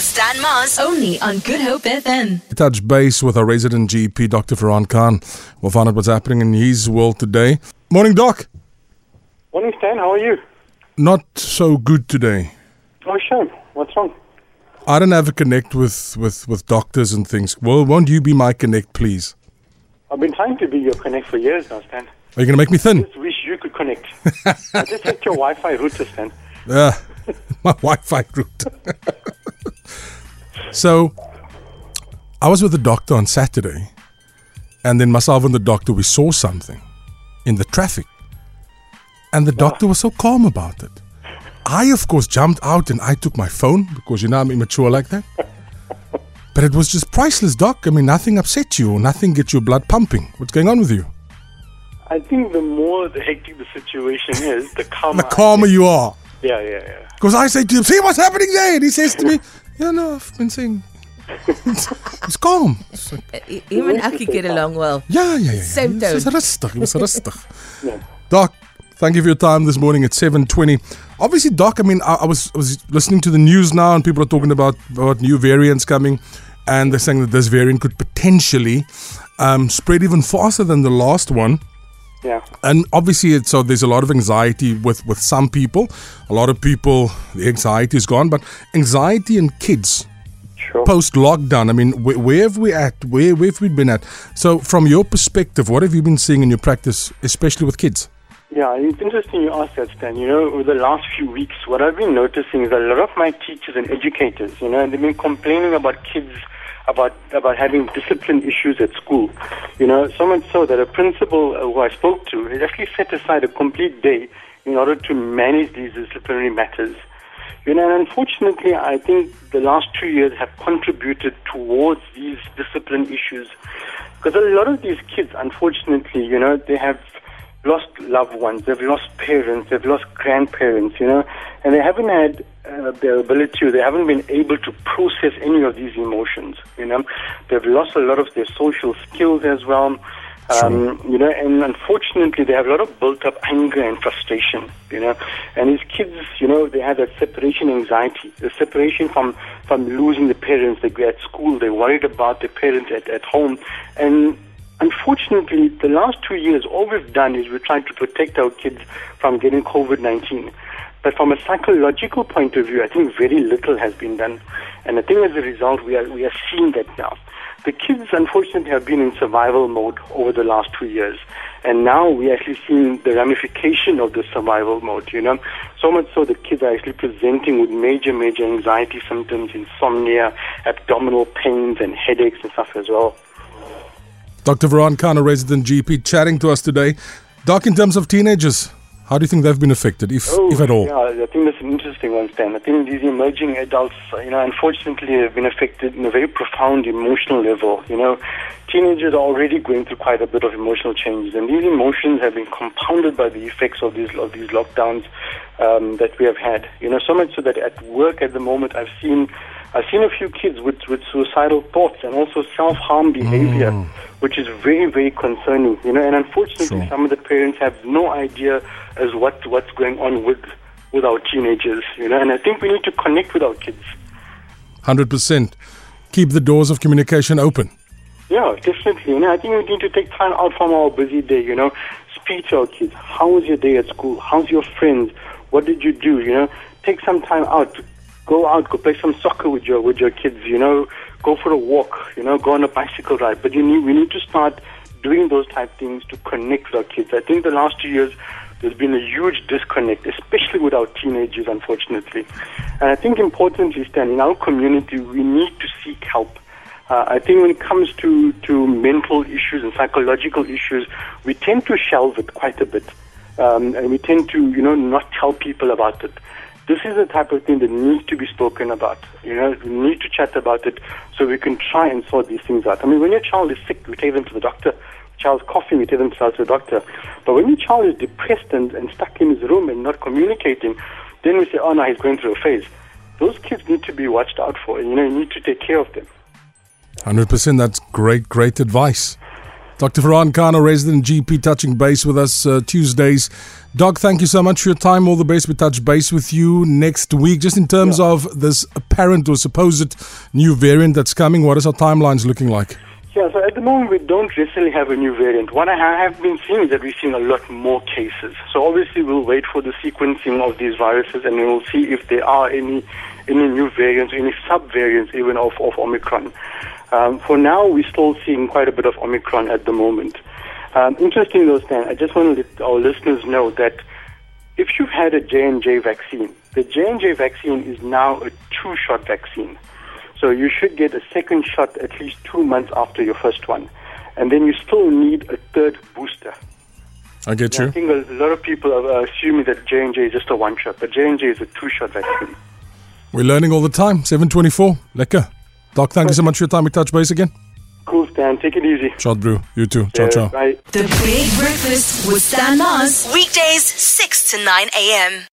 with Stan Mars. Only on Good Hope FM. touch base with our resident GP, Dr. Ferhan Khan. We'll find out what's happening in his world today. Morning, Doc. Morning, Stan. How are you? Not so good today. Oh, shame. What's wrong? I don't have a connect with, with, with doctors and things. Well, won't you be my connect, please? I've been trying to be your connect for years now, Stan. Are you going to make me thin? I Just wish you could connect. I just checked your Wi-Fi router, Stan. Uh, my Wi-Fi route. so, I was with the doctor on Saturday, and then myself and the doctor we saw something in the traffic, and the doctor was so calm about it. I, of course, jumped out and I took my phone because you know I'm immature like that. But it was just priceless, doc. I mean, nothing upset you, or nothing gets your blood pumping. What's going on with you? I think the more the hectic the situation is, the calmer. The calmer you are. Yeah, yeah, yeah. Because I say to him, see what's happening there? And he says to me, yeah, no, I've been seeing. it's calm. It's like, Him and Aki get along well. yeah, yeah, yeah. Same It was tone. rustig. It was rustig. Doc, thank you for your time this morning at 7.20. Obviously, Doc, I mean, I, I, was, I was listening to the news now and people are talking about, about new variants coming and they're saying that this variant could potentially um, spread even faster than the last one. Yeah. and obviously it's, so there's a lot of anxiety with with some people a lot of people the anxiety is gone but anxiety in kids Sure. post lockdown i mean where, where have we at where, where have we been at so from your perspective what have you been seeing in your practice especially with kids Yeah, it's interesting you ask that, Stan. You know, over the last few weeks, what I've been noticing is a lot of my teachers and educators, you know, they've been complaining about kids, about about having discipline issues at school. You know, so much so that a principal uh, who I spoke to has actually set aside a complete day in order to manage these disciplinary matters. You know, and unfortunately, I think the last two years have contributed towards these discipline issues. Because a lot of these kids, unfortunately, you know, they have lost loved ones, they've lost parents, they've lost grandparents, you know, and they haven't had uh, the ability, they haven't been able to process any of these emotions, you know. They've lost a lot of their social skills as well. Um, you know, and unfortunately, they have a lot of built-up anger and frustration. You know, and these kids, you know, they have that separation anxiety, the separation from from losing the parents. They go at school, they're worried about their parents at, at home, and unfortunately, the last two years, all we've done is we've tried to protect our kids from getting COVID-19. But from a psychological point of view, I think very little has been done, and I think as a result, we are we are seeing that now. The kids, unfortunately, have been in survival mode over the last two years. And now we're actually seeing the ramification of the survival mode, you know. So much so that kids are actually presenting with major, major anxiety symptoms, insomnia, abdominal pains, and headaches and stuff as well. Dr Ferhan khan a resident gp chatting to us today doc in terms of teenagers how do you think they've been affected if, if at all Oh, Yeah, I think that's an interesting one, Stan. I think these emerging adults, you know, unfortunately have been affected in a very profound emotional level. You know, teenagers are already going through quite a bit of emotional changes, and these emotions have been compounded by the effects of these of these lockdowns um, that we have had. You know, so much so that at work at the moment, I've seen I've seen a few kids with, with suicidal thoughts and also self harm behavior, mm. which is very very concerning. You know, and unfortunately, Sure. some of the parents have no idea as what what's going on with with our teenagers. You know, and I think we need to connect with our kids. 100% keep the doors of communication open Yeah, definitely. You know, I think we need to take time out from our busy day, you know, speak to our kids. How was your day at school? How's your friends? What did you do? You know, take some time out. Go out, go play some soccer with your with your kids, you know, go for a walk, you know, go on a bicycle ride. But you need we need to start doing those type things to connect with our kids. I think the last two years there's been a huge disconnect, especially with our teenagers, unfortunately. And I think importantly, Stan, in our community, we need to seek help. Uh, I think when it comes to, to mental issues and psychological issues, we tend to shelve it quite a bit. Um, and we tend to, you know, not tell people about it. This is the type of thing that needs to be spoken about. You know, we need to chat about it so we can try and sort these things out. I mean, when your child is sick, we take them to the doctor. Child's coughing, we take them to the doctor. But when your child is depressed and, and stuck in his room and not communicating, then we say, oh no, he's going through a phase. Those kids need to be watched out for. You know, you need to take care of them. 100% that's great great advice Dr. Ferhan Khan, a resident GP, touching base with us uh, Tuesdays. Doc, thank you so much for your time. All the best. We touch base with you next week. Just in terms yeah. of this apparent or supposed new variant that's coming, what is our timelines looking like? Yeah, so at the moment we don't necessarily have a new variant. What I have been seeing is that we're seeing a lot more cases. So obviously we'll wait for the sequencing of these viruses and we'll see if there are any any new variants, any sub-variants even of, of Omicron. Um, for now, we're still seeing quite a bit of Omicron at the moment. Um, interesting though, Stan, I just want to let our listeners know that if you've had a J&J vaccine, the J&J vaccine is now a two-shot vaccine. So you should get a second shot at least two months after your first one. And then you still need a third booster. I get you. I think a lot of people are assuming that J&J is just a one-shot, but J&J is a two-shot vaccine. We're learning all the time. 724. Lekker. Doc, thank you so much for your time. We touch base again. Cool, Stan. Take it easy. Shot, brew. You too. Ciao, ciao. Bye. The Big Breakfast with Stan Mars. Weekdays, 6 to 9 a.m.